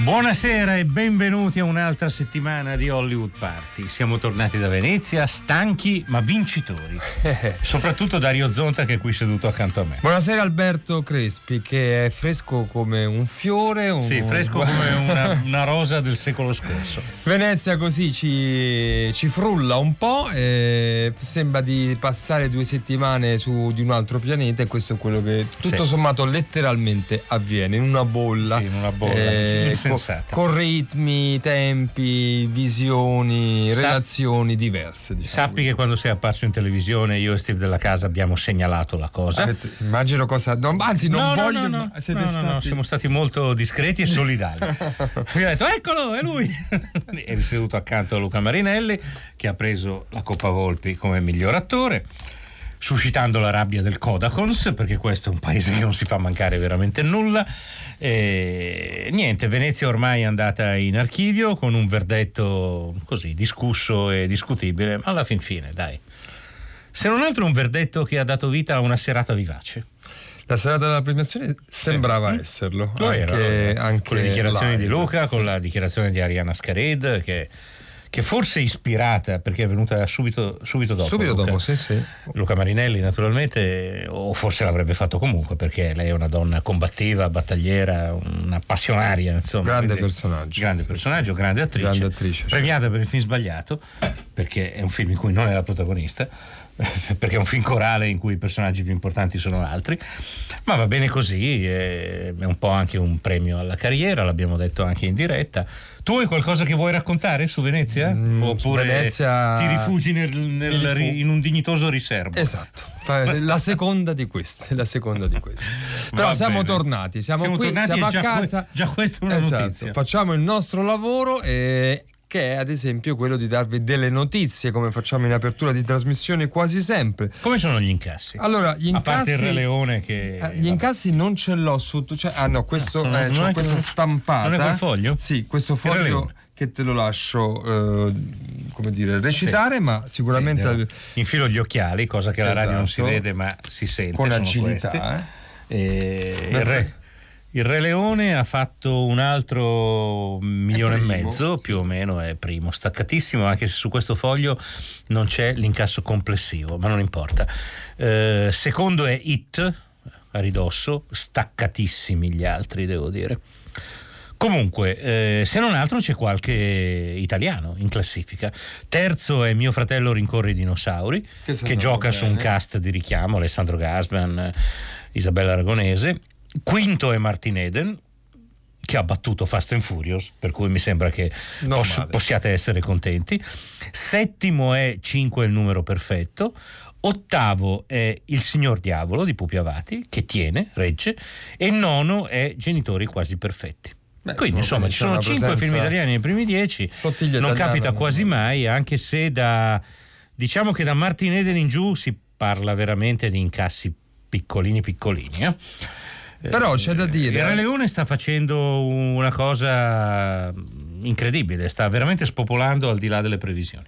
Buonasera e benvenuti a un'altra settimana di Hollywood Party. Siamo tornati da Venezia, stanchi ma vincitori. Soprattutto Dario Zonta che è qui seduto accanto a me. Buonasera Alberto Crespi che è fresco come un fiore. Un... Sì, fresco come una, una, rosa del secolo scorso. Venezia così ci, ci frulla un po', e sembra di passare due settimane su di un altro pianeta e questo è quello che tutto sì. sommato letteralmente avviene in una bolla. Sì, in una bolla. Eh, sensata. Con ritmi, tempi, visioni, Sa- relazioni diverse. Diciamo sappi che quando sei apparso in televisione io e Steve della Casa abbiamo segnalato la cosa. Avete, immagino cosa... No, anzi, non no, voglio... No. Siete stati... siamo stati molto discreti e solidali. Ha detto, eccolo, è lui! Eri seduto accanto a Luca Marinelli che ha preso la Coppa Volpi come miglior attore suscitando la rabbia del Kodakons, perché questo è un paese che non si fa mancare veramente nulla. E, niente, Venezia ormai è andata in archivio con un verdetto così discusso e discutibile, ma alla fin fine, dai. Se non altro un verdetto che ha dato vita a una serata vivace. La serata della premiazione sembrava sì. esserlo. Lo anche, era, anche con le dichiarazioni live, di Luca, sì. con la dichiarazione di Ariana Scared, che che forse è ispirata perché è venuta subito, subito dopo. Subito Luca, dopo, sì, sì. Luca Marinelli, naturalmente, o forse l'avrebbe fatto comunque perché lei è una donna combattiva, battagliera, una passionaria, insomma. Grande personaggio. Grande sì, personaggio, sì. grande attrice. Grande attrice premiata certo. per il film sbagliato perché è un film in cui non è la protagonista perché è un film corale in cui i personaggi più importanti sono altri, ma va bene così, è un po' anche un premio alla carriera, l'abbiamo detto anche in diretta. Tu hai qualcosa che vuoi raccontare su Venezia? Mm, Oppure Venezia... ti rifugi nel, nel, rifu... in un dignitoso riservo? Esatto, la seconda di queste, la seconda di queste. Però Va siamo bene. tornati, siamo, Siamo qui, tornati siamo a già casa. que- già questa è una Esatto, notizia. Facciamo il nostro lavoro e che è ad esempio quello di darvi delle notizie come facciamo in apertura di trasmissione quasi sempre. Come sono gli incassi? Allora, gli A parte incassi il Re Leone che... eh, gli incassi non ce l'ho sotto, cioè, ah no, questo Ah, eh, non c'ho è questa che- stampata. non è quel foglio? Sì, questo foglio che te lo lascio eh, come dire recitare, ma sicuramente Sì, infilo gli occhiali, cosa che alla radio non si Esatto. vede ma si sente. con agilità. eh. E il, Re, il Re Leone ha fatto un altro milione e primo, mezzo, sì. più o meno è primo, staccatissimo, anche se su questo foglio non c'è l'incasso complessivo, ma non importa. Eh, secondo è It, a ridosso, staccatissimi gli altri, devo dire. Comunque, eh, se non altro c'è qualche italiano in classifica. Terzo è mio fratello Rincorre i dinosauri, Che che, gioca su un bene. cast di richiamo, Alessandro Gasman, Isabella Aragonese. Quinto è Martin Eden, che ha battuto Fast and Furious, per cui mi sembra che poss- possiate essere contenti. Settimo è 5 è il numero perfetto. Ottavo è Il Signor Diavolo di Pupi Avati, che tiene, regge. E nono è Genitori quasi perfetti. Beh, Quindi insomma ci sono una 5 presenza- film italiani nei primi 10, Flottiglia non capita quasi mai, anche se da diciamo che da Martin Eden in giù si parla veramente di incassi piccolini piccolini. eh. Però c'è da dire- Il Re Leone sta facendo una cosa incredibile, sta veramente spopolando al di là delle previsioni.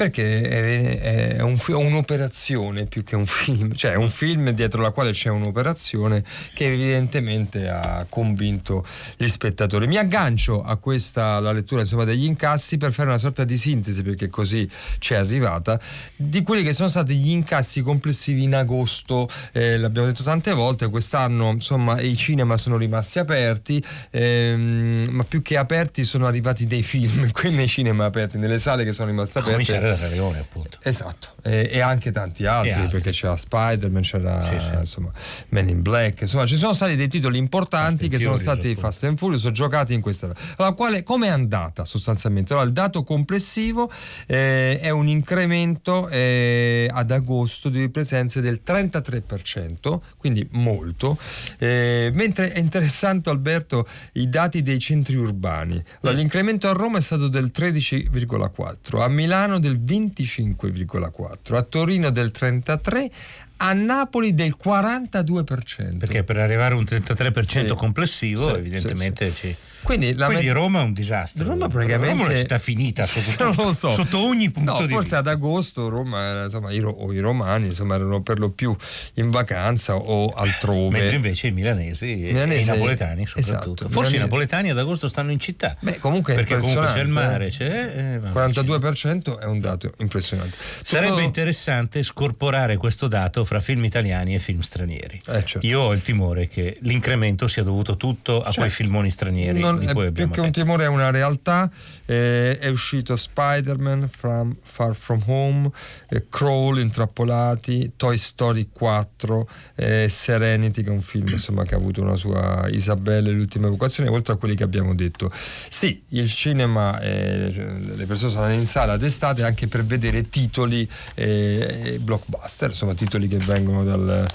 Perché è, è un fi- un'operazione più che un film, cioè è un film dietro la quale c'è un'operazione che evidentemente ha convinto gli spettatori. Mi aggancio a questa, la lettura insomma, degli incassi per fare una sorta di sintesi, perché così ci è arrivata, di quelli che sono stati gli incassi complessivi in agosto, eh, l'abbiamo detto tante volte, quest'anno insomma i cinema sono rimasti aperti, ehm, ma più che aperti sono arrivati dei film, qui nei cinema aperti, nelle sale che sono rimaste aperte. Cominciare dal Re Leone, appunto. Esatto, e, e anche tanti altri, altri. perché c'era Spider-Man, c'era Sì, sì. insomma Men in Black, insomma ci sono stati dei titoli importanti che sono stati. Fast and Furious giocati in questa. Allora, quale, come è andata sostanzialmente? Allora, il dato complessivo eh, è un incremento eh, ad agosto di presenze del 33%, quindi molto, eh, mentre è interessante Alberto i dati dei centri urbani. Allora, Mm. L'incremento a Roma è stato del 13,4, a Milano del del 25,4%, a Torino del 33%, a Napoli del 42%. Perché per arrivare a un 33% Sì. complessivo, Sì, evidentemente ci. Quindi, la Quindi Roma è un disastro. Roma praticamente Roma è una città finita sotto, so. sotto ogni punto No, di forse vista. ad agosto Roma insomma, i, o i romani insomma, erano per lo più in vacanza o altrove. Mentre invece i milanesi, e- Milanesi- e i napoletani soprattutto. esatto, Forse i milanesi- napoletani ad agosto stanno in città. Beh, comunque perché comunque c'è il impressionante, mare, eh. c'è. eh, vabbè, 42% è un dato impressionante. Sarebbe Tutto- interessante scorporare questo dato fra film italiani e film stranieri. Eh, certo. Io ho il timore che l'incremento sia dovuto tutto a Certo. quei filmoni stranieri Non- di è cui più che un timore è una realtà eh, è uscito Spider-Man from Far From Home eh, Crawl Intrappolati Toy Story 4 eh, Serenity che è un film insomma, che ha avuto una sua Isabelle l'ultima evocazione oltre a quelli che abbiamo detto. Sì il cinema eh, le persone sono in sala d'estate anche per vedere titoli eh, blockbuster insomma titoli che vengono dal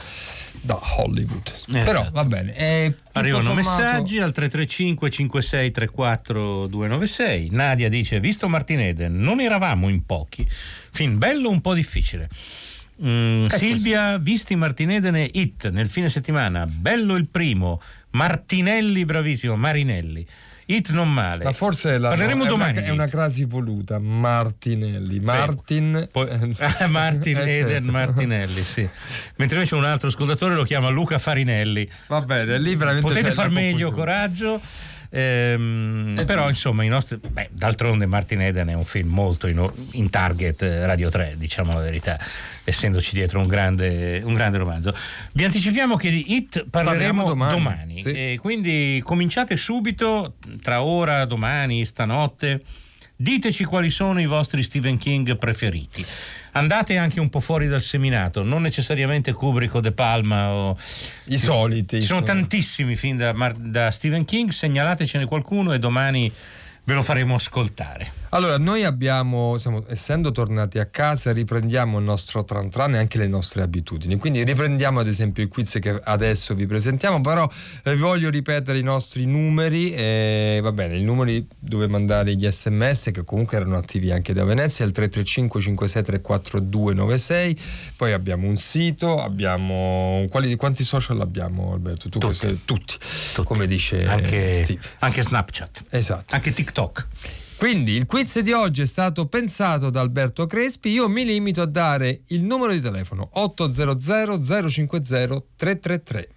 da Hollywood però Esatto. va bene eh, Arrivano sommato- messaggi al 335 56 34 296. Nadia dice: Visto Martin Eden, non eravamo in pochi. Film bello, un po' difficile. Mm, Silvia, visti Martin Eden e Hit nel fine settimana. Bello il primo. Martinelli, bravissimo. Marinelli. Hit non male. Ma forse è la- Parleremo è domani. Una, di è una crasi voluta. Martinelli. Martin. Poi- Ah, Martin Eh, Eden certo. Martinelli, sì. Mentre invece un altro ascoltatore lo chiama Luca Farinelli. Va bene, lì veramente Potete far meglio, confusione. coraggio. Ehm, però insomma i nostri beh, d'altronde Martin Eden è un film molto in, in target eh, Radio 3 diciamo la verità essendoci dietro un grande, un grande romanzo. Vi anticipiamo che di Hit parleremo Parliamo domani, domani, sì. e quindi cominciate subito tra ora, domani, stanotte diteci quali sono i vostri Stephen King preferiti andate anche un po' fuori dal seminato non necessariamente Kubrick o De Palma o I soliti. ci sono insomma. tantissimi film da, da Stephen King, segnalatecene qualcuno e domani ve lo faremo ascoltare. Allora, noi abbiamo, siamo- essendo tornati a casa, riprendiamo il nostro tran tran e anche le nostre abitudini. Quindi riprendiamo ad esempio il quiz che adesso vi presentiamo, però eh, voglio ripetere i nostri numeri. eh, va bene, i numeri dove mandare gli sms che comunque erano attivi anche da Venezia, il 335 5634 296. Poi abbiamo un sito, abbiamo... Quali, quanti social abbiamo Alberto? Tu Tutti. sei- tutti, Tutti. come dice Anche, Steve. anche Snapchat, Esatto. anche TikTok. Quindi il quiz di oggi è stato pensato da Alberto Crespi, io mi limito a dare il numero di telefono 800 050 333.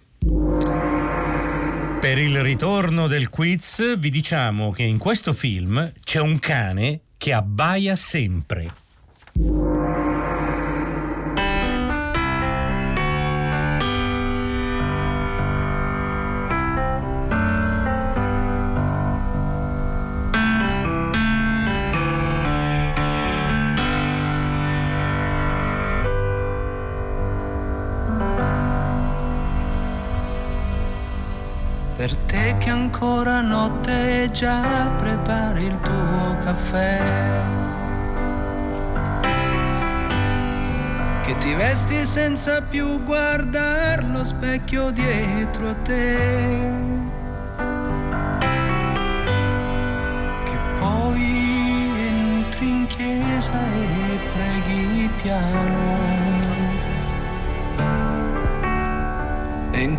Per il ritorno del quiz vi diciamo che in questo film c'è un cane che abbaia sempre. Per te che ancora notte già prepari il tuo caffè. Che ti vesti senza più guardare lo specchio dietro a te. Che poi entri in chiesa e preghi piano.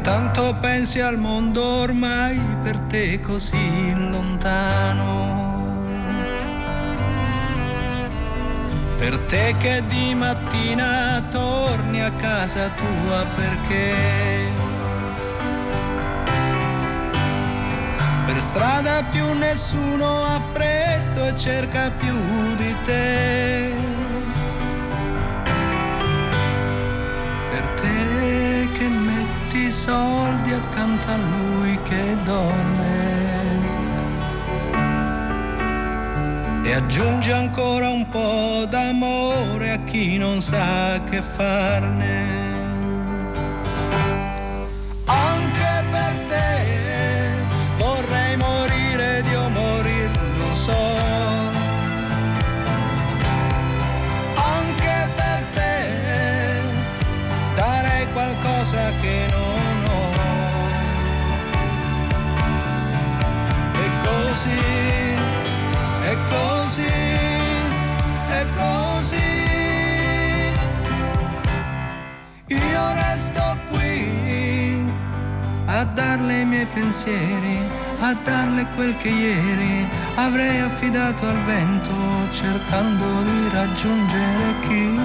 Intanto pensi al mondo ormai per te così lontano. Per te che di mattina torni a casa tua perché per strada più nessuno ha freddo e cerca più di te. Soldi accanto a lui che dorme. E aggiungi ancora un po' d'amore a chi non sa che farne. Pensieri, a darle quel che ieri avrei affidato al vento cercando di raggiungere chi.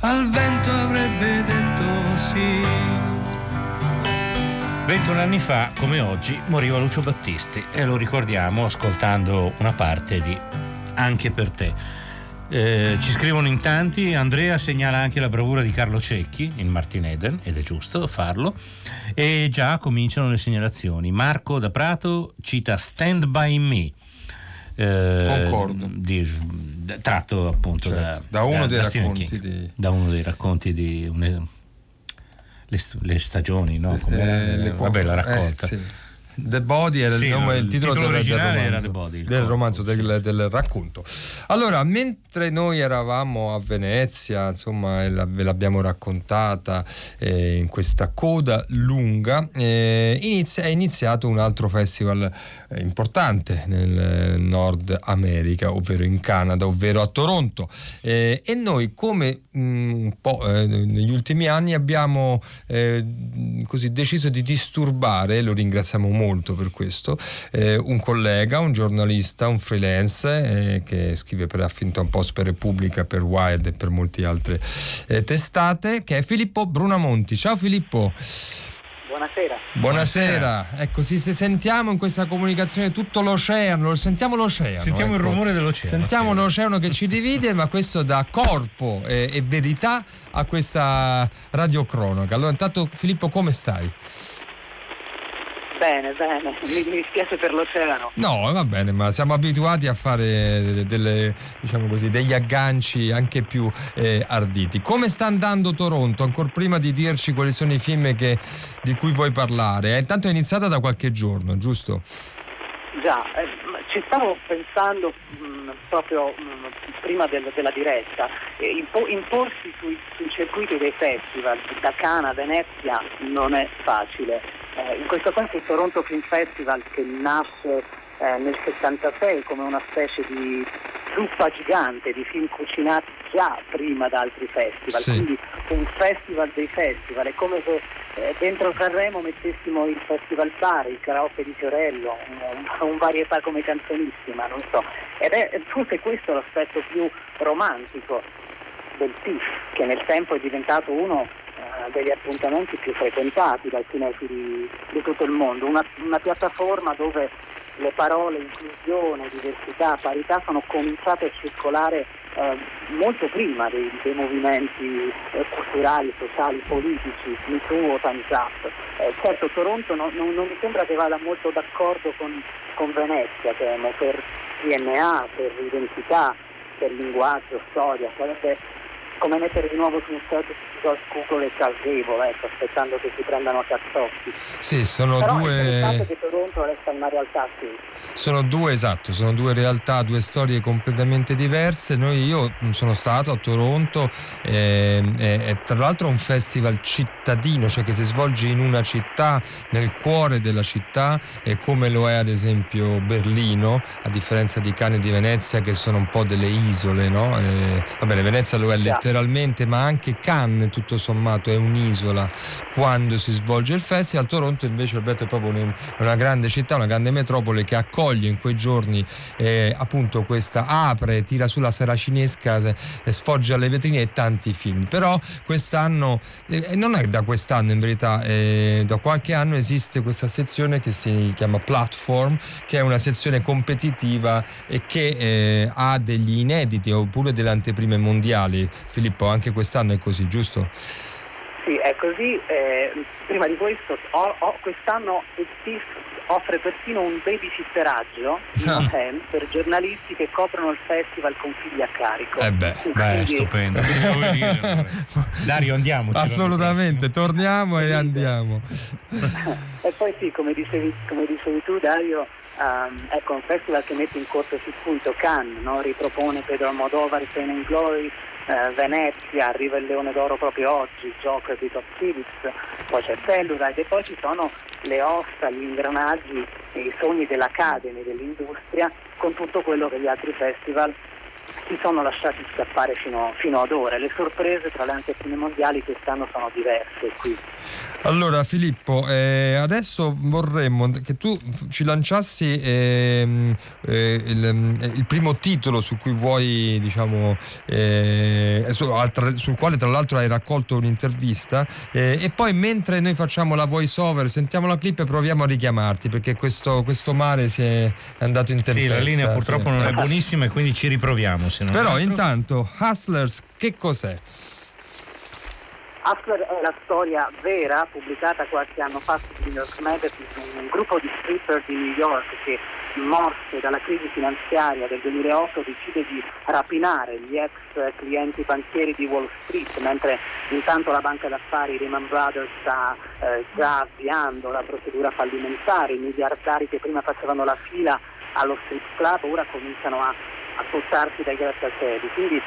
Al vento avrebbe detto sì. 21 anni fa, come oggi, moriva Lucio Battisti e lo ricordiamo ascoltando una parte di Anche per te. Eh, ci scrivono in tanti, Andrea segnala anche la bravura di Carlo Cecchi in Martin Eden, ed è giusto farlo, e già cominciano le segnalazioni. Marco da Prato cita Stand By Me. eh, Concordo. di- tratto appunto Certo, da, da uno racconti King. di- da uno dei racconti di une- le, le stagioni, no? Come- Eh, vabbè, la raccolta. eh, sì. The Body era il, Sì, nome, no, il il titolo, titolo del- del, romanzo, era The Body, il del corpo, romanzo, sì. del, del racconto. Allora, mentre noi eravamo a Venezia, insomma, ve l'abbiamo raccontata eh, in questa coda lunga, eh, inizia- è iniziato un altro festival eh, importante nel Nord America, ovvero in Canada, ovvero a Toronto. Eh, e noi, come mh, un po' eh, negli ultimi anni, abbiamo così deciso di disturbare, lo ringraziamo molto per questo, eh, un collega, un giornalista, un freelance eh, che scrive per Huffington Post, per Repubblica, per Wired e per molte altre eh, testate, che è Filippo Brunamonti. Ciao Filippo. Buonasera. Buonasera. Ecco, sì, se sentiamo in questa comunicazione tutto l'oceano, sentiamo l'oceano. Sentiamo il ecco. rumore dell'oceano. Sentiamo sì. l'oceano che ci divide, ma questo dà corpo e, e verità a questa radiocronaca. Allora, intanto Filippo, come stai? Bene, bene. Mi, mi dispiace per l'oceano. No, va bene, ma siamo abituati a fare delle, diciamo così, degli agganci anche più eh, arditi. Come sta andando Toronto? Ancora prima di dirci quali sono i film che- di cui vuoi parlare. Eh, intanto è iniziata da qualche giorno, giusto? Già, eh, ci stavo pensando mh, proprio mh, prima del- della diretta. Impo- imporsi sui, sui circuiti dei festival da Cana a Venezia non è facile. Eh, in questo caso il Toronto Film Festival che nasce eh, nel 76 come una specie di zuppa gigante di film cucinati già prima da altri festival, Sì. quindi un festival dei festival, è come se eh, dentro Sanremo mettessimo il festival bar, il karaoke di Fiorello, un, un varietà come canzonissima, non so. Ed è forse questo l'aspetto più romantico del TIFF, che nel tempo è diventato uno degli appuntamenti più frequentati dai cinefili di tutto il mondo, una, una piattaforma dove le parole inclusione, diversità, parità sono cominciate a circolare eh, molto prima dei, dei movimenti eh, culturali, sociali, politici, MeToo o Up. Eh, certo Toronto non, non- non mi sembra che vada molto d'accordo con, con Venezia, temo, per DNA, per identità, per linguaggio, storia, sarebbe come mettere di nuovo su un set George Google e Charles Gable, ecco, aspettando che si prendano a cazzotti. Sì, sono Però è due. che Toronto resta una realtà sì. Sono due, esatto, sono due realtà, due storie completamente diverse. Noi, io sono stato a Toronto, è, è tra l'altro un festival cittadino, cioè che si svolge in una città, nel cuore della città, eh, come lo è ad esempio Berlino, a differenza di Cannes e di Venezia che sono un po' delle isole, no? Eh, va bene, Venezia lo è letteralmente, ma anche Cannes tutto sommato è un'isola quando si svolge il festival. Toronto invece, detto, è proprio un- una grande città, una grande metropoli che accoglie in quei giorni eh, appunto questa apre, tira sulla seracinesca, eh, sfoggia le vetrine e tanti film. Però quest'anno, eh, non è da quest'anno in verità, eh, da qualche anno esiste questa sezione che si chiama Platform, che è una sezione competitiva e che eh, ha degli inediti oppure delle anteprime mondiali. Filippo, anche quest'anno è così, giusto? Sì, è così. eh, prima di questo, ho- ho- quest'anno il TIFF offre persino un babysitteraggio in Ah. hotel per giornalisti che coprono il festival con figli a carico. Eh beh, Beh, Quindi- stupendo. Devo dire. Dario, andiamoci. Assolutamente, torniamo e andiamo. E poi sì, come dicevi, come dicevi tu Dario, ehm, ecco un festival che mette in cortocircuito Cannes, no? ripropone Pedro Almodovar, Pain and Glory, eh, Venezia, arriva il Leone d'Oro proprio oggi, Joker di Top Phillips, poi c'è Telluride e poi ci sono le ossa, gli ingranaggi i sogni dell'Academy, dell'industria, con tutto quello che gli altri festival si sono lasciati scappare fino, fino ad ora. Le sorprese tra le anteprime mondiali quest'anno sono diverse qui. Allora Filippo, eh, adesso vorremmo che tu ci lanciassi ehm, eh, il, eh, il, primo titolo su cui vuoi, diciamo, eh, su, altra, sul quale tra l'altro hai raccolto un'intervista eh, e poi mentre noi facciamo la voice over, sentiamo la clip e proviamo a richiamarti perché questo, questo mare si è andato in tempesta. Sì, la linea purtroppo sì. non è buonissima e quindi ci riproviamo. Però altro. intanto, Hustlers, che cos'è? Hustler è la storia vera pubblicata qualche anno fa su New York Magazine, un gruppo di stripper di New York che morse dalla crisi finanziaria del 2008 decide di rapinare gli ex clienti banchieri di Wall Street mentre intanto la banca d'affari Lehman Brothers sta eh, già avviando la procedura fallimentare, i miliardari che prima facevano la fila allo strip club ora cominciano a, a spostarsi dai grattacieli. Quindi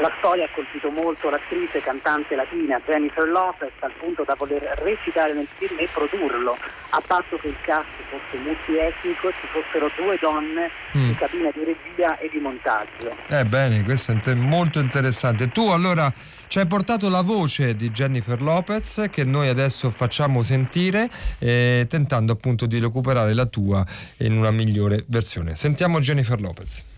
la storia ha colpito molto l'attrice cantante latina Jennifer Lopez al punto da voler recitare nel film e produrlo, a patto che il cast fosse multietnico e ci fossero due donne mm. in cabina di regia e di montaggio. Eh bene, questo è molto interessante. Tu allora ci hai portato la voce di Jennifer Lopez che noi adesso facciamo sentire eh, tentando appunto di recuperare la tua in una migliore versione. Sentiamo Jennifer Lopez.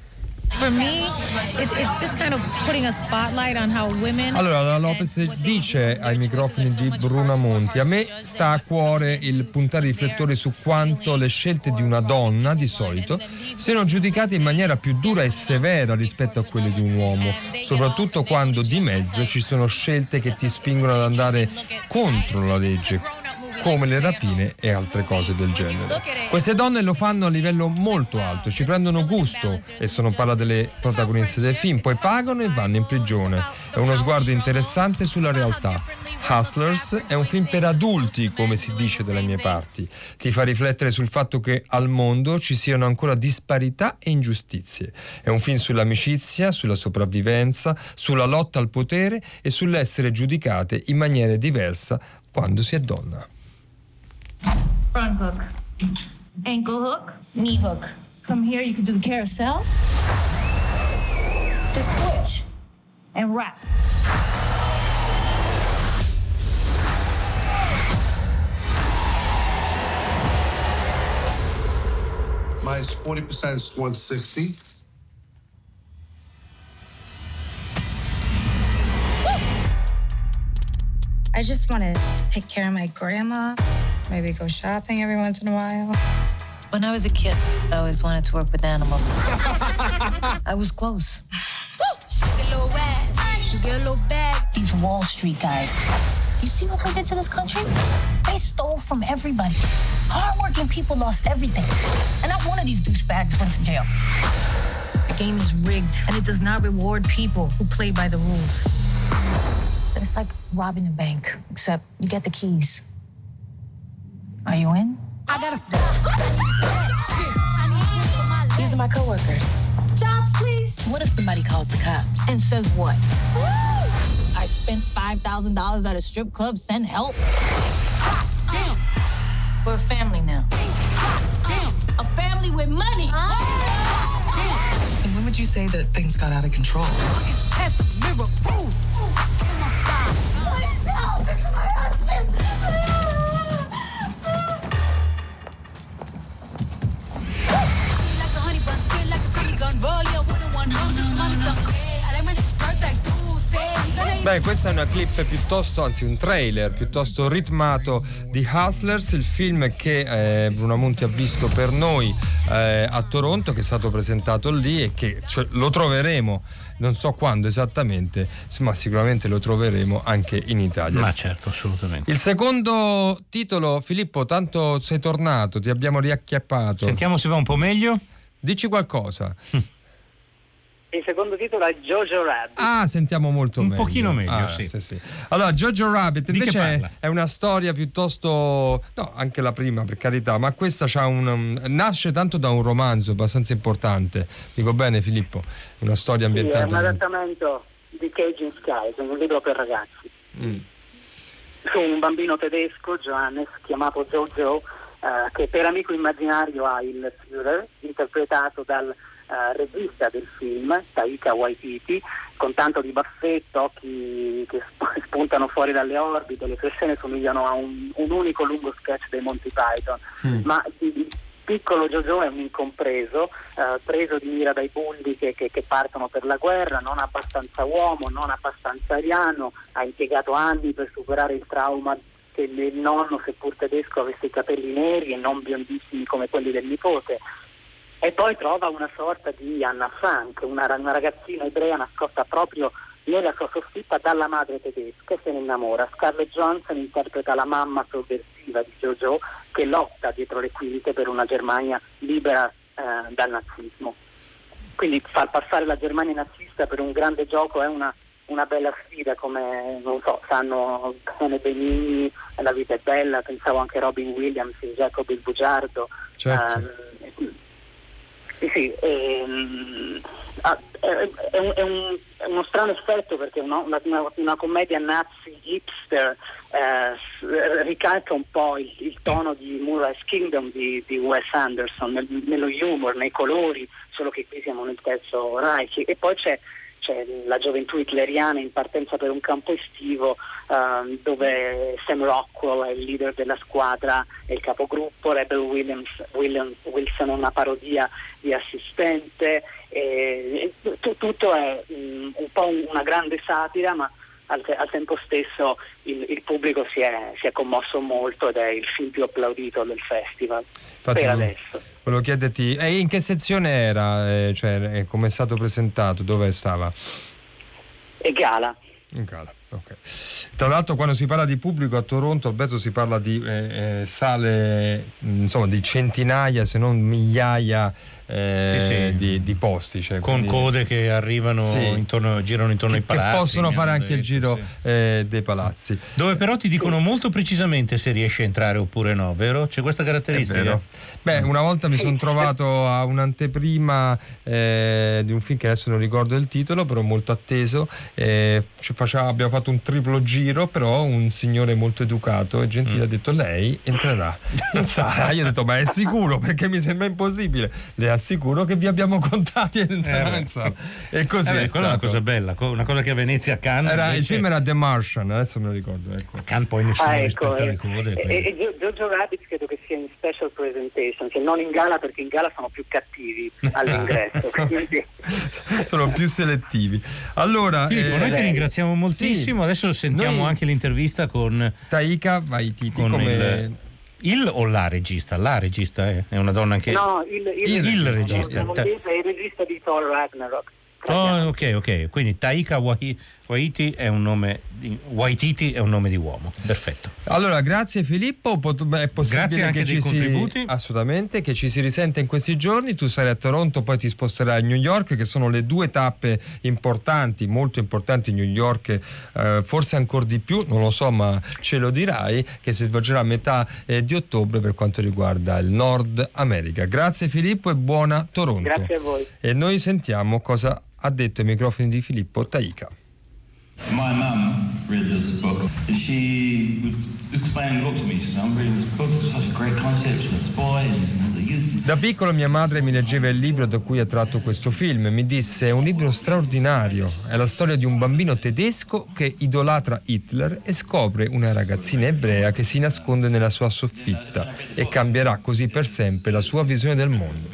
Allora, la Lopez dice ai microfoni di Bruna Monti: A me sta a cuore il puntare i riflettori su quanto le scelte di una donna, di solito, siano giudicate in maniera più dura e severa rispetto a quelle di un uomo, soprattutto quando di mezzo ci sono scelte che ti spingono ad andare contro la legge, come le rapine e altre cose del genere. Queste donne lo fanno a livello molto alto, ci prendono gusto, e sono parla delle protagoniste del film, poi pagano e vanno in prigione. È uno sguardo interessante sulla realtà. Hustlers è un film per adulti, come si dice dalle mie parti. Ti fa riflettere sul fatto che al mondo ci siano ancora disparità e ingiustizie. È un film sull'amicizia, sulla sopravvivenza, sulla lotta al potere e sull'essere giudicate in maniera diversa quando si è donna. Front hook, ankle hook, knee hook. From here, you can do the carousel. Just switch and wrap. Minus 40% is 160. I just want to take care of my grandma, maybe go shopping every once in a while. When I was a kid, I always wanted to work with animals. I was close. These Wall Street guys. You see what they did to this country? They stole from everybody. Hardworking people lost everything. And not one of these douchebags went to jail. The game is rigged, and it does not reward people who play by the rules. It's like robbing a bank, except you get the keys. Are you in? I got a. These are my coworkers. Jobs, please. What if somebody calls the cops? And says what? Woo! I spent $5,000 at a strip club. Send help. Damn. We're a family now. Damn. A family with money. Ah. And when would you say that things got out of control? Beh, questa è una clip piuttosto, anzi un trailer piuttosto ritmato di Hustlers, il film che eh, Bruno Monti ha visto per noi eh, a Toronto, che è stato presentato lì e che cioè, lo troveremo, non so quando esattamente, ma sicuramente lo troveremo anche in Italia. Ma certo, assolutamente. Il secondo titolo, Filippo, tanto sei tornato, ti abbiamo riacchiappato. Sentiamo se va un po' meglio. Dici qualcosa. Il secondo titolo è Jojo Rabbit. Ah, sentiamo molto un meglio. Un pochino meglio, ah, sì. sì, sì. Allora, Jojo Rabbit invece è una storia piuttosto. No, anche la prima, per carità, ma questa un, nasce tanto da un romanzo abbastanza importante. Dico bene, Filippo? Una storia ambientata. Sì, è un adattamento di Caging Skies, un libro per ragazzi. Mm. Su un bambino tedesco, Johannes, chiamato Jojo, eh, che per amico immaginario ha il Führer, interpretato dal eh, regista del film, Taika Waititi, con tanto di baffetto, occhi che spuntano fuori dalle orbite, le sue scene somigliano a un, un unico lungo sketch dei Monty Python, mm. ma il piccolo Jojo è un incompreso, eh, preso di mira dai bulli che, che, che, partono per la guerra, non abbastanza uomo, non abbastanza ariano, ha impiegato anni per superare il trauma che il nonno, seppur tedesco, avesse i capelli neri e non biondissimi come quelli del nipote e poi trova una sorta di Anna Frank, una, una ragazzina ebrea nascosta proprio nella sua soffitta dalla madre tedesca e se ne innamora. Scarlett Johansson interpreta la mamma sovversiva di Jojo che lotta dietro le quinte per una Germania libera eh, dal nazismo. Quindi far passare la Germania nazista per un grande gioco è una, una bella sfida, come non so, sanno bene Benigni, La vita è bella, pensavo anche Robin Williams in Jacob il Bugiardo. Certo. Um, sì, ehm, ah, è, è, è, un, è, uno strano effetto perché una, una, una commedia nazi hipster eh, ricalca un po' il, il, tono di Murray's Kingdom di, di Wes Anderson nel, nello humor, nei colori, solo che qui siamo nel terzo Reich. E poi c'è c'è la gioventù hitleriana in partenza per un campo estivo uh, dove Sam Rockwell è il leader della squadra e il capogruppo, Rebel Williams, William, Wilson è una parodia di assistente, e, e, tutto è um, un po' una grande satira ma al, te- al tempo stesso il, il pubblico si è, si è, commosso molto ed è il film più applaudito del festival Infatti, per adesso. Volevo chiederti, eh, in che sezione era? Eh, cioè, come è stato presentato? Dove stava? E Gala. In Gala. Okay. Tra l'altro quando si parla di pubblico a Toronto, Alberto, si parla di eh, eh sale, insomma, di centinaia se non migliaia eh, sì, sì. Di, di, posti. Cioè, Con quindi, code che arrivano sì. intorno, girano intorno ai palazzi. Che possono fare anche detto, il giro eh, dei palazzi. Dove però ti dicono molto precisamente se riesci a entrare oppure no, vero? C'è questa caratteristica? Beh, una volta mi sono trovato a un'anteprima eh, di un film che adesso non ricordo il titolo, però molto atteso. Eh, faceva, abbiamo fatto un triplo giro, però un signore molto educato e gentile mm. ha detto lei entrerà in sala. Io ho detto ma è sicuro perché mi sembra impossibile. Le assicuro che vi abbiamo contati eh. E così eh beh, è quella è una cosa bella, una cosa che a Venezia a Cannes era, invece... il film era The Martian, adesso me lo ricordo. Ecco. A Cannes poi nessuno ah, ecco, rispetta le code. E, e Jojo Rabbit credo che sia in special presentation, cioè non in gala perché in gala sono più cattivi all'ingresso. quindi... sono più selettivi. Allora, Filippo, eh, noi ti ringraziamo moltissimo. Sì, Adesso sentiamo noi... anche l'intervista con Taika Waititi come il il o la regista? La regista è, è una donna che... No, il, il, il, il regista. regista. È il regista di Thor Ragnarok. Oh, ok, ok. Quindi Taika Waititi è un nome di, Waititi è un nome di uomo. Perfetto. Allora, grazie Filippo. Pot- è possibile grazie anche che dei ci contributi. Si, assolutamente, che ci si risente in questi giorni. Tu sarai a Toronto, poi ti sposterai a New York, che sono le due tappe importanti, molto importanti. New York, eh, forse ancora di più, non lo so, ma ce lo dirai, che si svolgerà a metà eh, di ottobre per quanto riguarda il Nord America. Grazie Filippo e buona Toronto. Grazie a voi. E noi sentiamo cosa ha detto ai microfoni di Filippo Taica. My mum read this book and she was explaining the book to me. She said, I'm reading this book, it's such a great concept, and this boy and the youth. Da piccolo mia madre mi leggeva il libro da cui ha tratto questo film mi disse è un libro straordinario, è la storia di un bambino tedesco che idolatra Hitler e scopre una ragazzina ebrea che si nasconde nella sua soffitta e cambierà così per sempre la sua visione del mondo.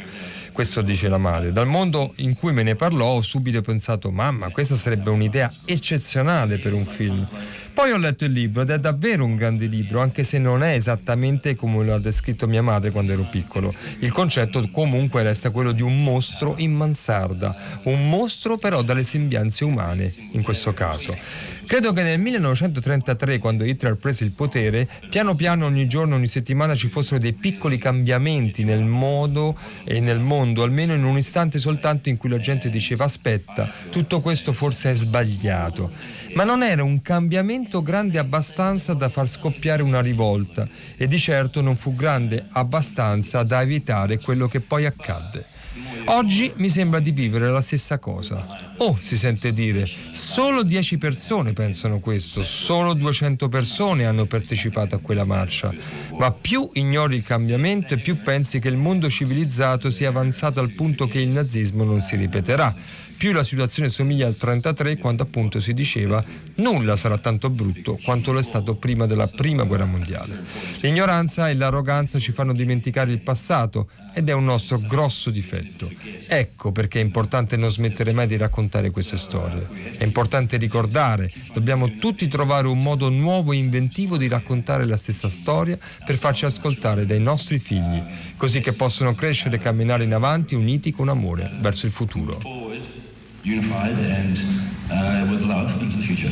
Questo dice la madre. Dal mondo in cui me ne parlò ho subito pensato, mamma, questa sarebbe un'idea eccezionale per un film. Poi ho letto il libro ed è davvero un grande libro, anche se non è esattamente come lo ha descritto mia madre quando ero piccolo. Il concetto comunque resta quello di un mostro in mansarda, un mostro però dalle sembianze umane in questo caso. Credo che nel 1933, quando Hitler prese il potere, piano piano ogni giorno, ogni settimana ci fossero dei piccoli cambiamenti nel modo e nel mondo, almeno in un istante soltanto in cui la gente diceva aspetta, tutto questo forse è sbagliato ma non era un cambiamento grande abbastanza da far scoppiare una rivolta e di certo non fu grande abbastanza da evitare quello che poi accadde. Oggi mi sembra di vivere la stessa cosa. Oh, si sente dire, solo 10 persone pensano questo, solo 200 persone hanno partecipato a quella marcia. Ma più ignori il cambiamento e più pensi che il mondo civilizzato sia avanzato al punto che il nazismo non si ripeterà più la situazione somiglia al 33 quando appunto si diceva nulla sarà tanto brutto quanto lo è stato prima della prima guerra mondiale. L'ignoranza e l'arroganza ci fanno dimenticare il passato ed è un nostro grosso difetto. Ecco perché è importante non smettere mai di raccontare queste storie. È importante ricordare, dobbiamo tutti trovare un modo nuovo e inventivo di raccontare la stessa storia per farci ascoltare dai nostri figli, così che possano crescere e camminare in avanti uniti con amore verso il futuro. Unified and uh, with love into the future.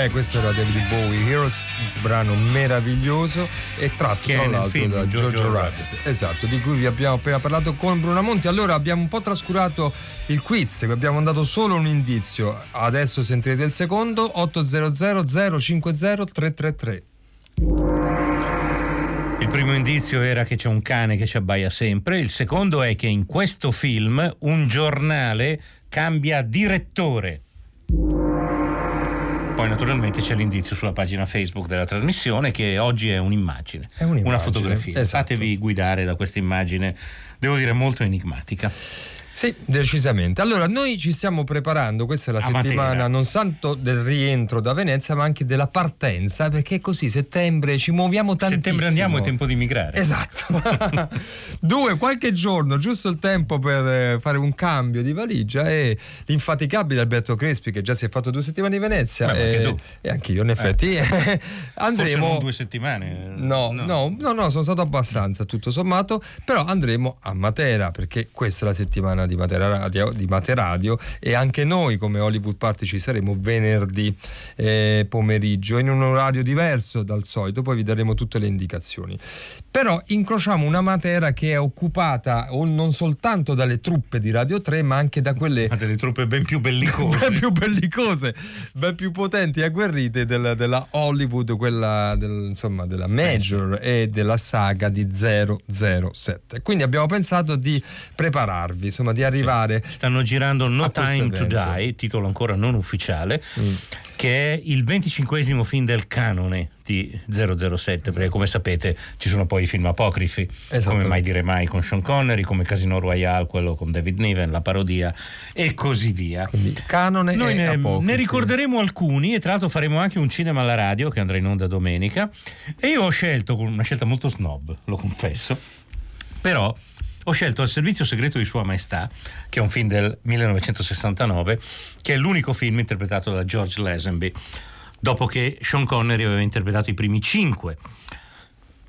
Beh, questo era David Bowie, Heroes, brano meraviglioso e tratto Che tra l'altro film da Jojo Jojo Rabbit. Rabbit. Esatto, di cui vi abbiamo appena parlato con Bruno Monti. Allora abbiamo un po' trascurato il quiz, vi abbiamo dato solo un indizio. Adesso sentirete il secondo, 800 050 333. Il primo indizio era che c'è un cane che ci abbaia sempre, il secondo è che in questo film un giornale cambia direttore. Poi naturalmente c'è l'indizio sulla pagina Facebook della trasmissione che oggi è un'immagine, È un'immagine, una fotografia. esatto. Fatevi guidare da questa immagine, devo dire molto enigmatica. Sì, decisamente. Allora, noi ci stiamo preparando, questa è la A settimana non tanto del rientro da Venezia, ma anche della partenza, perché così settembre ci muoviamo tantissimo. Settembre andiamo, è tempo di migrare. Esatto. Due, qualche giorno, giusto il tempo per eh, fare un cambio di valigia e l'infaticabile Alberto Crespi, che già si è fatto due settimane in Venezia, Beh, anche e, tu. e anch'io in effetti, Forse andremo... due settimane. No, no, no, no, sono stato abbastanza tutto sommato, però andremo a Matera perché questa è la settimana di Matera Radio, di Materadio e anche noi come Hollywood Party ci saremo venerdì eh, pomeriggio in un orario diverso dal solito, poi vi daremo tutte le indicazioni. Però incrociamo una Matera che è occupata o non soltanto dalle truppe di Radio 3, ma anche da quelle Ma delle truppe ben più bellicose. ben più bellicose, ben più potenti e agguerrite del- della Hollywood, quella del- insomma, della Major e della saga di 007. Quindi abbiamo pensato di prepararvi, insomma, di arrivare. Stanno girando No Time to evento. Die, titolo ancora non ufficiale, Mm. che è il 25 film del canone di 007, perché come sapete ci sono poi i film apocrifi, Esatto. come Mai dire mai con Sean Connery, come Casino Royale, quello con David Niven, la parodia e così via. Quindi canone Noi e ne, ne ricorderemo alcuni e tra l'altro faremo anche un cinema alla radio che andrà in onda domenica e io ho scelto, con una scelta molto snob, lo confesso, Però ho scelto Al servizio segreto di Sua Maestà, che è un film del 1969, che è l'unico film interpretato da George Lazenby, dopo che Sean Connery aveva interpretato i primi cinque.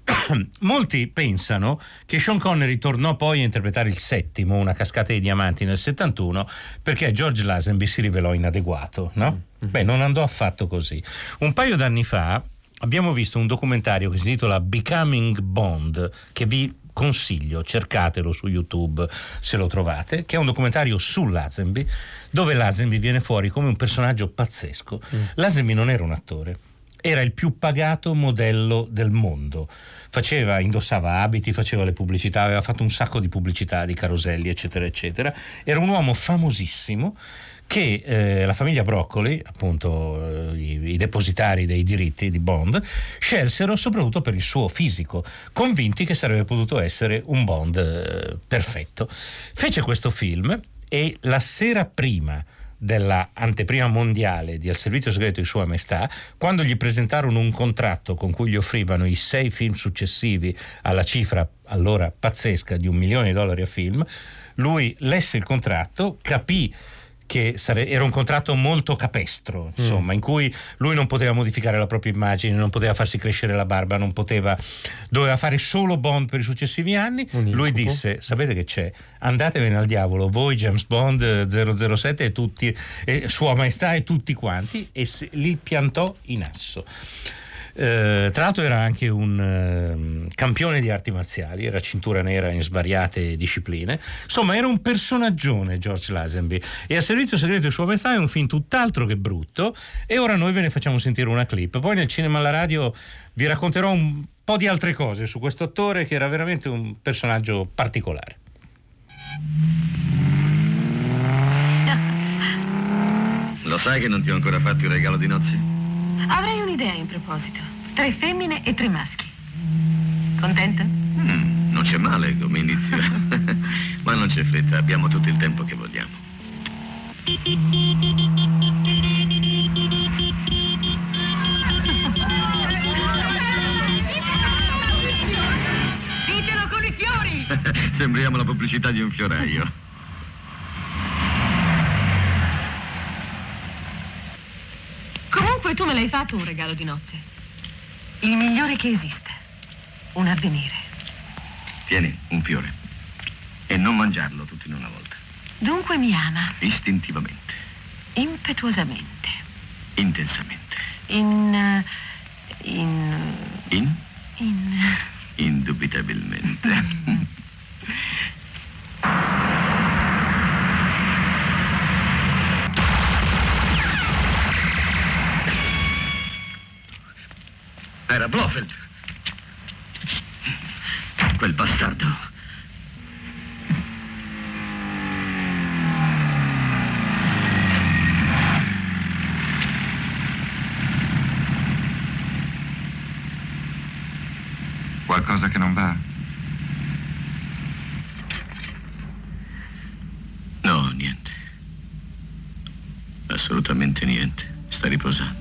Molti pensano che Sean Connery tornò poi a interpretare il settimo, una cascata di diamanti nel 71, perché George Lazenby si rivelò inadeguato. No? Mm-hmm. Beh, non andò affatto così. Un paio d'anni fa abbiamo visto un documentario che si intitola Becoming Bond, che vi consiglio, cercatelo su YouTube se lo trovate, che è un documentario su Lazenby, dove Lazenby viene fuori come un personaggio pazzesco. Mm. Lazenby non era un attore era il più pagato modello del mondo. Faceva, indossava abiti, faceva le pubblicità, aveva fatto un sacco di pubblicità, di caroselli, eccetera, eccetera. Era un uomo famosissimo che eh, la famiglia Broccoli, appunto eh, i, i, depositari dei diritti di Bond, scelsero soprattutto per il suo fisico, convinti che sarebbe potuto essere un Bond eh, perfetto. Fece questo film e la sera prima della anteprima mondiale di Al servizio segreto di Sua Maestà, quando gli presentarono un contratto con cui gli offrivano i sei film successivi alla cifra allora pazzesca di un milione di dollari a film, lui lesse il contratto, capì che sare- era un contratto molto capestro, insomma, mm. in cui lui non poteva modificare la propria immagine, non poteva farsi crescere la barba, non poteva, doveva fare solo Bond per i successivi anni. Lui disse: Sapete che c'è? Andatevene al diavolo, voi James Bond 007 e tutti, e Sua Maestà e tutti quanti, e se, li piantò in asso. Eh, tra l'altro era anche un eh, campione di arti marziali, era cintura nera in svariate discipline. Insomma, era un personaggione George Lazenby e a servizio segreto di Sua Maestà è un film tutt'altro che brutto e ora noi ve ne facciamo sentire una clip. Poi nel cinema alla radio vi racconterò un po' di altre cose su questo attore che era veramente un personaggio particolare. Lo sai che non ti ho ancora fatto il regalo di nozze? Avrei un'idea in proposito. Tre femmine e tre maschi. Contento? Mm, non c'è male come inizio. Ma non c'è fretta, abbiamo tutto il tempo che vogliamo. Ditelo con i fiori! Sembriamo la pubblicità di un fioraio. L'hai fatto un regalo di nozze. Il migliore che esiste. Un avvenire. Tieni, un fiore. E non mangiarlo tutto in una volta. Dunque mi ama. Istintivamente. Impetuosamente. Intensamente. In... Eh, in... In? In... Indubitabilmente. Era Blofeld. Quel bastardo. Qualcosa che non va? No, niente. Assolutamente niente. Sta riposando.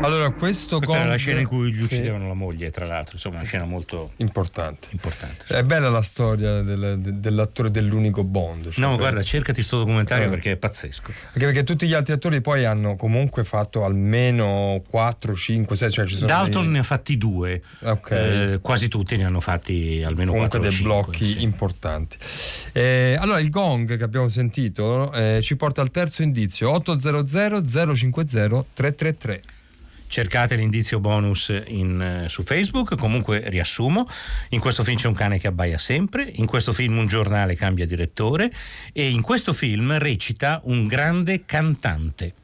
Allora, questo Questa era la scena in cui gli uccidevano sì. la moglie, tra l'altro, insomma, una scena molto importante. importante sì. È bella la storia del, dell'attore dell'unico Bond. Cioè no, per... guarda, cercati sto documentario eh. perché è pazzesco. Anche perché tutti gli altri attori poi hanno comunque fatto almeno 4, 5, 6. Cioè ci sono Dalton dei... ne ha fatti due, okay. eh, quasi tutti ne hanno fatti almeno comunque 4 dei 5, blocchi sì. importanti. Eh, allora, il gong che abbiamo sentito eh, ci porta al terzo indizio: 800 050 333 cercate l'indizio bonus in, uh, su Facebook, comunque riassumo, in questo film c'è un cane che abbaia sempre, in questo film un giornale cambia direttore e in questo film recita un grande cantante.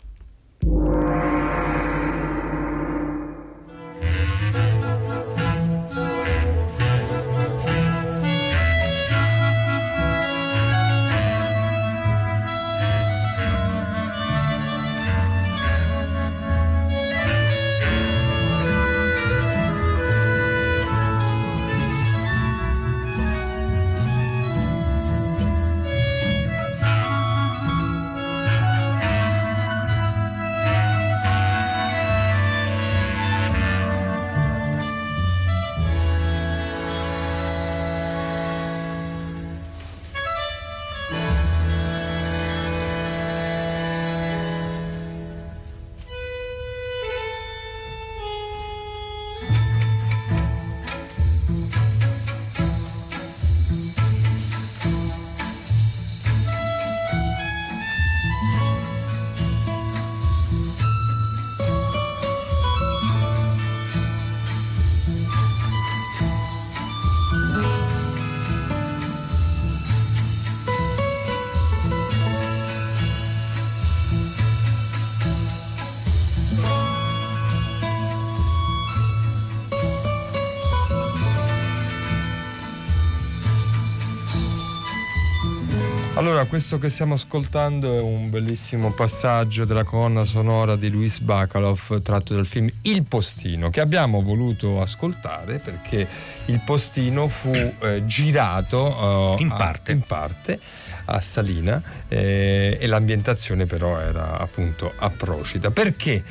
Allora, questo che stiamo ascoltando è un bellissimo passaggio della colonna sonora di Luis Bacalov tratto dal film Il Postino, che abbiamo voluto ascoltare perché Il Postino fu eh, girato uh, in, parte. A, in parte a Salina eh, e l'ambientazione però era appunto a Procida. Perché?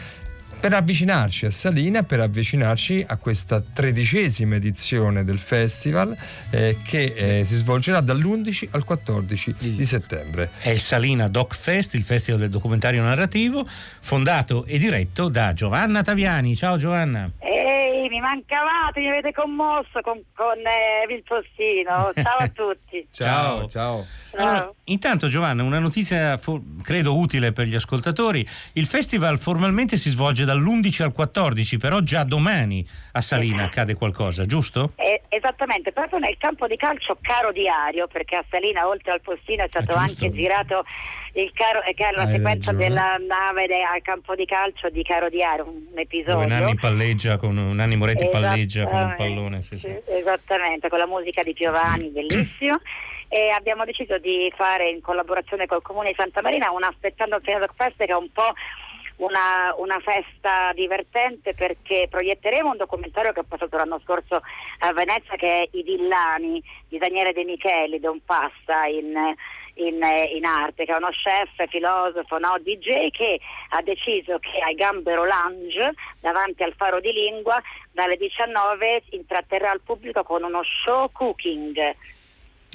Per avvicinarci a Salina, per avvicinarci a questa tredicesima edizione del festival eh, che eh, si svolgerà dall'11 al 14 di settembre. È il Salina Doc Fest, il festival del documentario narrativo, fondato e diretto da Giovanna Taviani. Ciao Giovanna. Ehi, mi mancavate, mi avete commosso con, con eh, il postino. Ciao a tutti. ciao. ciao. Allora, intanto Giovanna, una notizia credo utile per gli ascoltatori. Il festival formalmente si svolge dall'11 al 14, però già domani a Salina accade qualcosa, giusto? Eh, esattamente, proprio nel campo di calcio Caro Diario, perché a Salina oltre al postino è stato anche girato il caro, che è la Hai sequenza ragione. della nave de, al campo di calcio di Caro Diario, un episodio. Nanni palleggia con un Nanni Moretti palleggia con un pallone, sì, sì. Esattamente, con la musica di Giovanni, bellissimo e abbiamo deciso di fare in collaborazione col Comune di Santa Marina un Aspettando il Piano Fest che è un po' una, una, festa divertente perché proietteremo un documentario che ho passato l'anno scorso a Venezia che è I Villani di Daniele De Micheli, Don Passa in, in, in, arte, che è uno chef, filosofo, no, DJ che ha deciso che ai Gambero Lounge davanti al faro di lingua dalle 19 intratterrà il pubblico con uno show cooking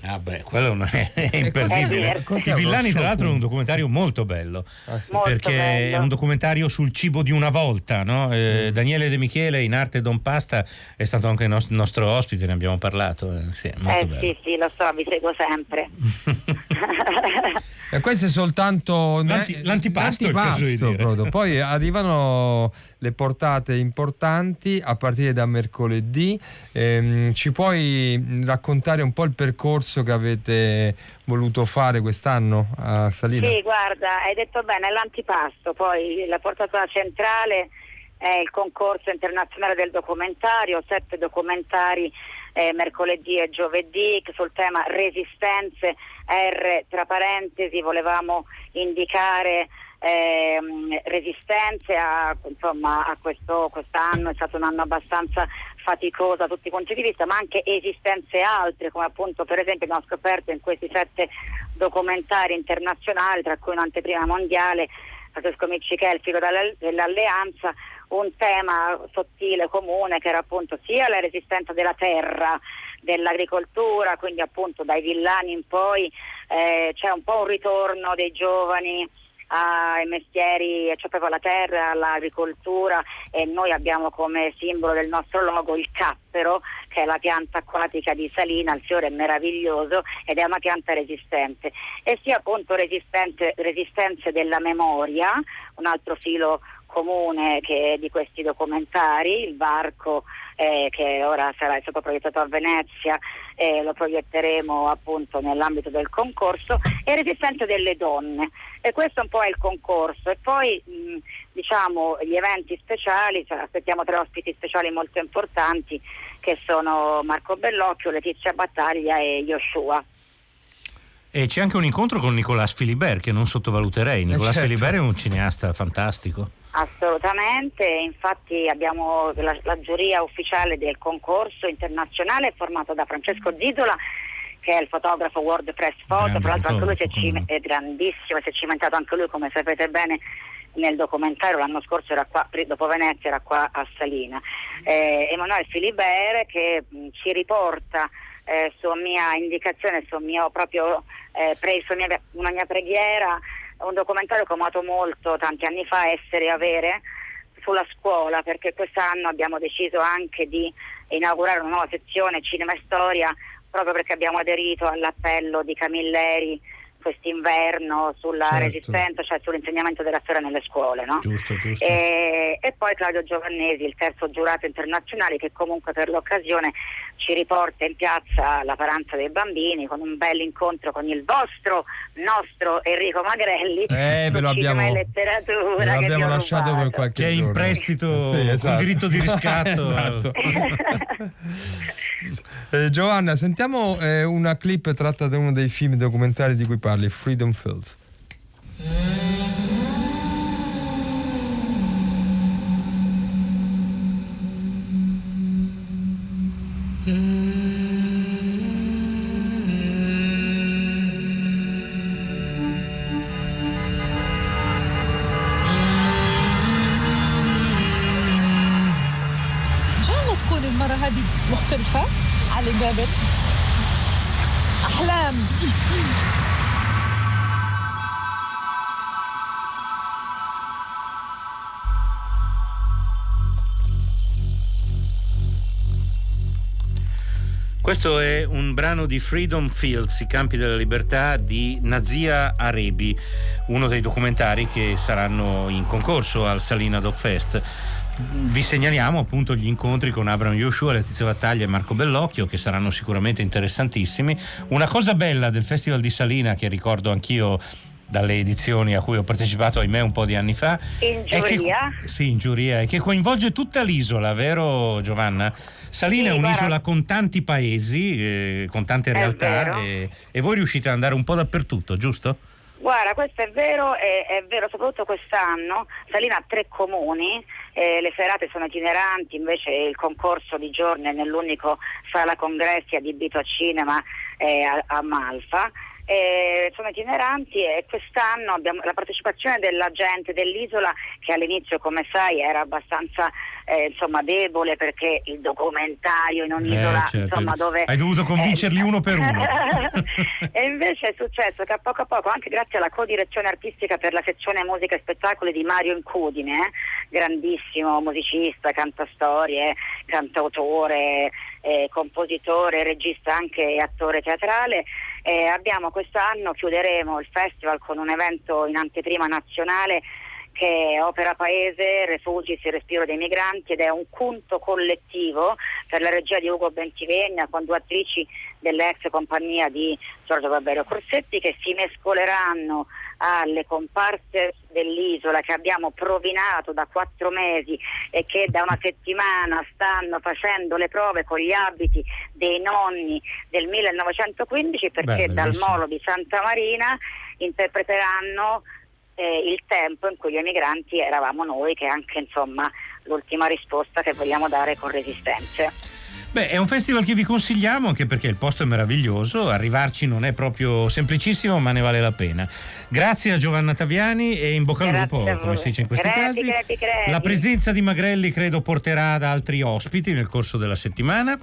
Ah beh, quello non è, è imperdibile. I Villani tra l'altro è un documentario molto bello, ah, sì. perché bello. è un documentario sul cibo di una volta. No? Eh, mm. Daniele De Michele in arte Don Pasta è stato anche il nostro, nostro ospite, ne abbiamo parlato. Eh, sì, eh sì, sì, lo so, vi seguo sempre. e questo è soltanto L'anti, l'antipasto, l'antipasto poi arrivano le portate importanti a partire da mercoledì. Ehm, ci puoi raccontare un po' il percorso che avete voluto fare quest'anno a Salina? Sì, guarda, hai detto bene, l'antipasto, poi la portata centrale è il concorso internazionale del documentario, sette documentari eh, mercoledì e giovedì sul tema resistenze, R tra parentesi volevamo indicare ehm, resistenze a, insomma, a questo quest'anno, è stato un anno abbastanza faticoso da tutti i punti di vista, ma anche esistenze altre, come appunto per esempio abbiamo scoperto in questi sette documentari internazionali, tra cui un'anteprima mondiale, Francesco Micci che è il figlio dell'alleanza, un tema sottile, comune, che era appunto sia la resistenza della terra, dell'agricoltura, quindi appunto dai villani in poi eh, c'è un po' un ritorno dei giovani ai mestieri, cioè proprio alla terra, all'agricoltura e noi abbiamo come simbolo del nostro logo il cappero che è la pianta acquatica di Salina, il fiore è meraviglioso ed è una pianta resistente. E sia appunto resistenze della memoria, un altro filo comune di questi documentari, il varco eh, che ora sarà stato proiettato a Venezia e lo proietteremo appunto nell'ambito del concorso, e Resistenza delle donne. E questo un po' è il concorso. E poi mh, diciamo gli eventi speciali, cioè, aspettiamo tre ospiti speciali molto importanti che sono Marco Bellocchio, Letizia Battaglia e Yoshua. E c'è anche un incontro con Nicolas Philibert che non sottovaluterei. Nicolas eh certo. Philibert è un cineasta fantastico. Assolutamente, infatti abbiamo la, la, giuria ufficiale del concorso internazionale formato da Francesco Zidola che è il fotografo World Press Photo, tra l'altro anche lui si è, cim- è grandissimo, si è cimentato anche lui come sapete bene nel documentario, l'anno scorso era qua, dopo Venezia era qua a Salina. Eh, Emanuele Filibert che mh, ci riporta eh, su mia indicazione, su mio proprio eh, pre- su mia, una mia preghiera un documentario che ho amato molto tanti anni fa, Essere e Avere, sulla scuola, perché quest'anno abbiamo deciso anche di inaugurare una nuova sezione Cinema e Storia, proprio perché abbiamo aderito all'appello di Camilleri quest'inverno sulla certo. resistenza, cioè sull'insegnamento della storia nelle scuole. No? Giusto, giusto. E, e, poi Claudio Giovannesi, il terzo giurato internazionale che comunque per l'occasione ci riporta in piazza la paranza dei bambini con un bel incontro con il vostro, nostro Enrico Magrelli, eh, ve lo abbiamo, e letteratura lo abbiamo lasciato per qualche che è in prestito sì, esatto. con diritto di riscatto. esatto. eh, Giovanna, sentiamo eh, una clip tratta da uno dei film documentari di cui parli, Freedom Fields. Questo è un brano di Freedom Fields, i campi della libertà di Nazia Arebi, uno dei documentari che saranno in concorso al Salina Dog Fest vi segnaliamo appunto gli incontri con Abraham Yoshua, Letizia Battaglia e Marco Bellocchio che saranno sicuramente interessantissimi. Una cosa bella del Festival di Salina che ricordo anch'io dalle edizioni a cui ho partecipato ahimè un po' di anni fa in giuria che, sì in giuria e che coinvolge tutta l'isola vero Giovanna? Salina sì, è un'isola guarda, con tanti paesi eh, con tante realtà e, e voi riuscite ad andare un po' dappertutto giusto? Guarda, questo è vero, è, è vero soprattutto quest'anno. Salina ha tre comuni, eh, le serate sono itineranti, invece il concorso di giorno è nell'unico sala congressi adibito a cinema eh, a, a Malfa eh, sono itineranti e quest'anno abbiamo la partecipazione della gente dell'isola che all'inizio come sai era abbastanza eh, insomma, debole perché il documentario in un'isola eh, certo. insomma, dove hai dovuto convincerli uno per uno e invece è successo che a poco a poco anche grazie alla co-direzione artistica per la sezione musica e spettacoli di Mario Incudine eh, grandissimo musicista, cantastorie cantautore eh, compositore, regista anche attore teatrale. Eh, abbiamo quest'anno, chiuderemo il festival con un evento in anteprima nazionale che è Opera Paese, Refugis, il respiro dei migranti ed è un conto collettivo per la regia di Ugo Bentivegna con due attrici dell'ex compagnia di Giorgio Barberio Corsetti che si mescoleranno alle comparse dell'isola che abbiamo provinato da quattro mesi e che da una settimana stanno facendo le prove con gli abiti dei nonni del 1915 perché Beh, dal molo di Santa Marina interpreteranno eh, il tempo in cui gli emigranti eravamo noi che è anche insomma l'ultima risposta che vogliamo dare con Resistenze. Beh, è un festival che vi consigliamo anche perché il posto è meraviglioso, arrivarci non è proprio semplicissimo, ma ne vale la pena. Grazie a Giovanna Taviani e in bocca al lupo, come si dice in questi crepi, casi. Crepi. La presenza di Magrelli credo porterà ad altri ospiti nel corso della settimana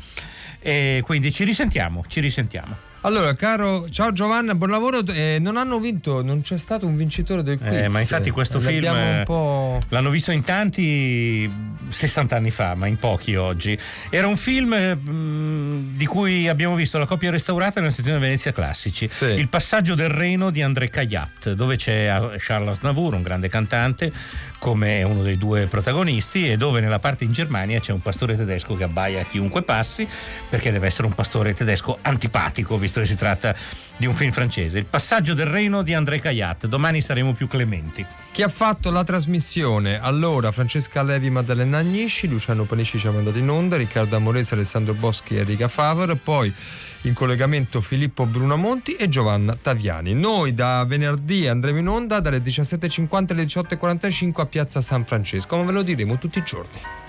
e quindi ci risentiamo, ci risentiamo. Allora, caro, ciao Giovanna, buon lavoro. Eh, non hanno vinto, non c'è stato un vincitore del quiz. Eh, ma infatti questo film l'hanno visto in tanti 60 anni fa, ma in pochi oggi. Era un film mh, mm, di cui abbiamo visto la copia restaurata nella sezione Venezia Classici. Sì. Il passaggio del Reno di André Caillat, dove c'è Charles Aznavour, un grande cantante, come uno dei due protagonisti e dove nella parte in Germania c'è un pastore tedesco che abbaia chiunque passi perché deve essere un pastore tedesco antipatico visto che si tratta di un film francese. Il passaggio del Reno di André Caillat. Domani saremo più clementi. Chi ha fatto la trasmissione? Allora, Francesca Levi, Maddalena Agnisci, Luciano Panisci ci ha mandato in onda, Riccardo Amorese, Alessandro Boschi e Enrica Favre, poi in collegamento Filippo Brunamonti e Giovanna Taviani. Noi da venerdì andremo in onda dalle 17.50 alle 18.45 a Piazza San Francesco, ma ve lo diremo tutti i giorni.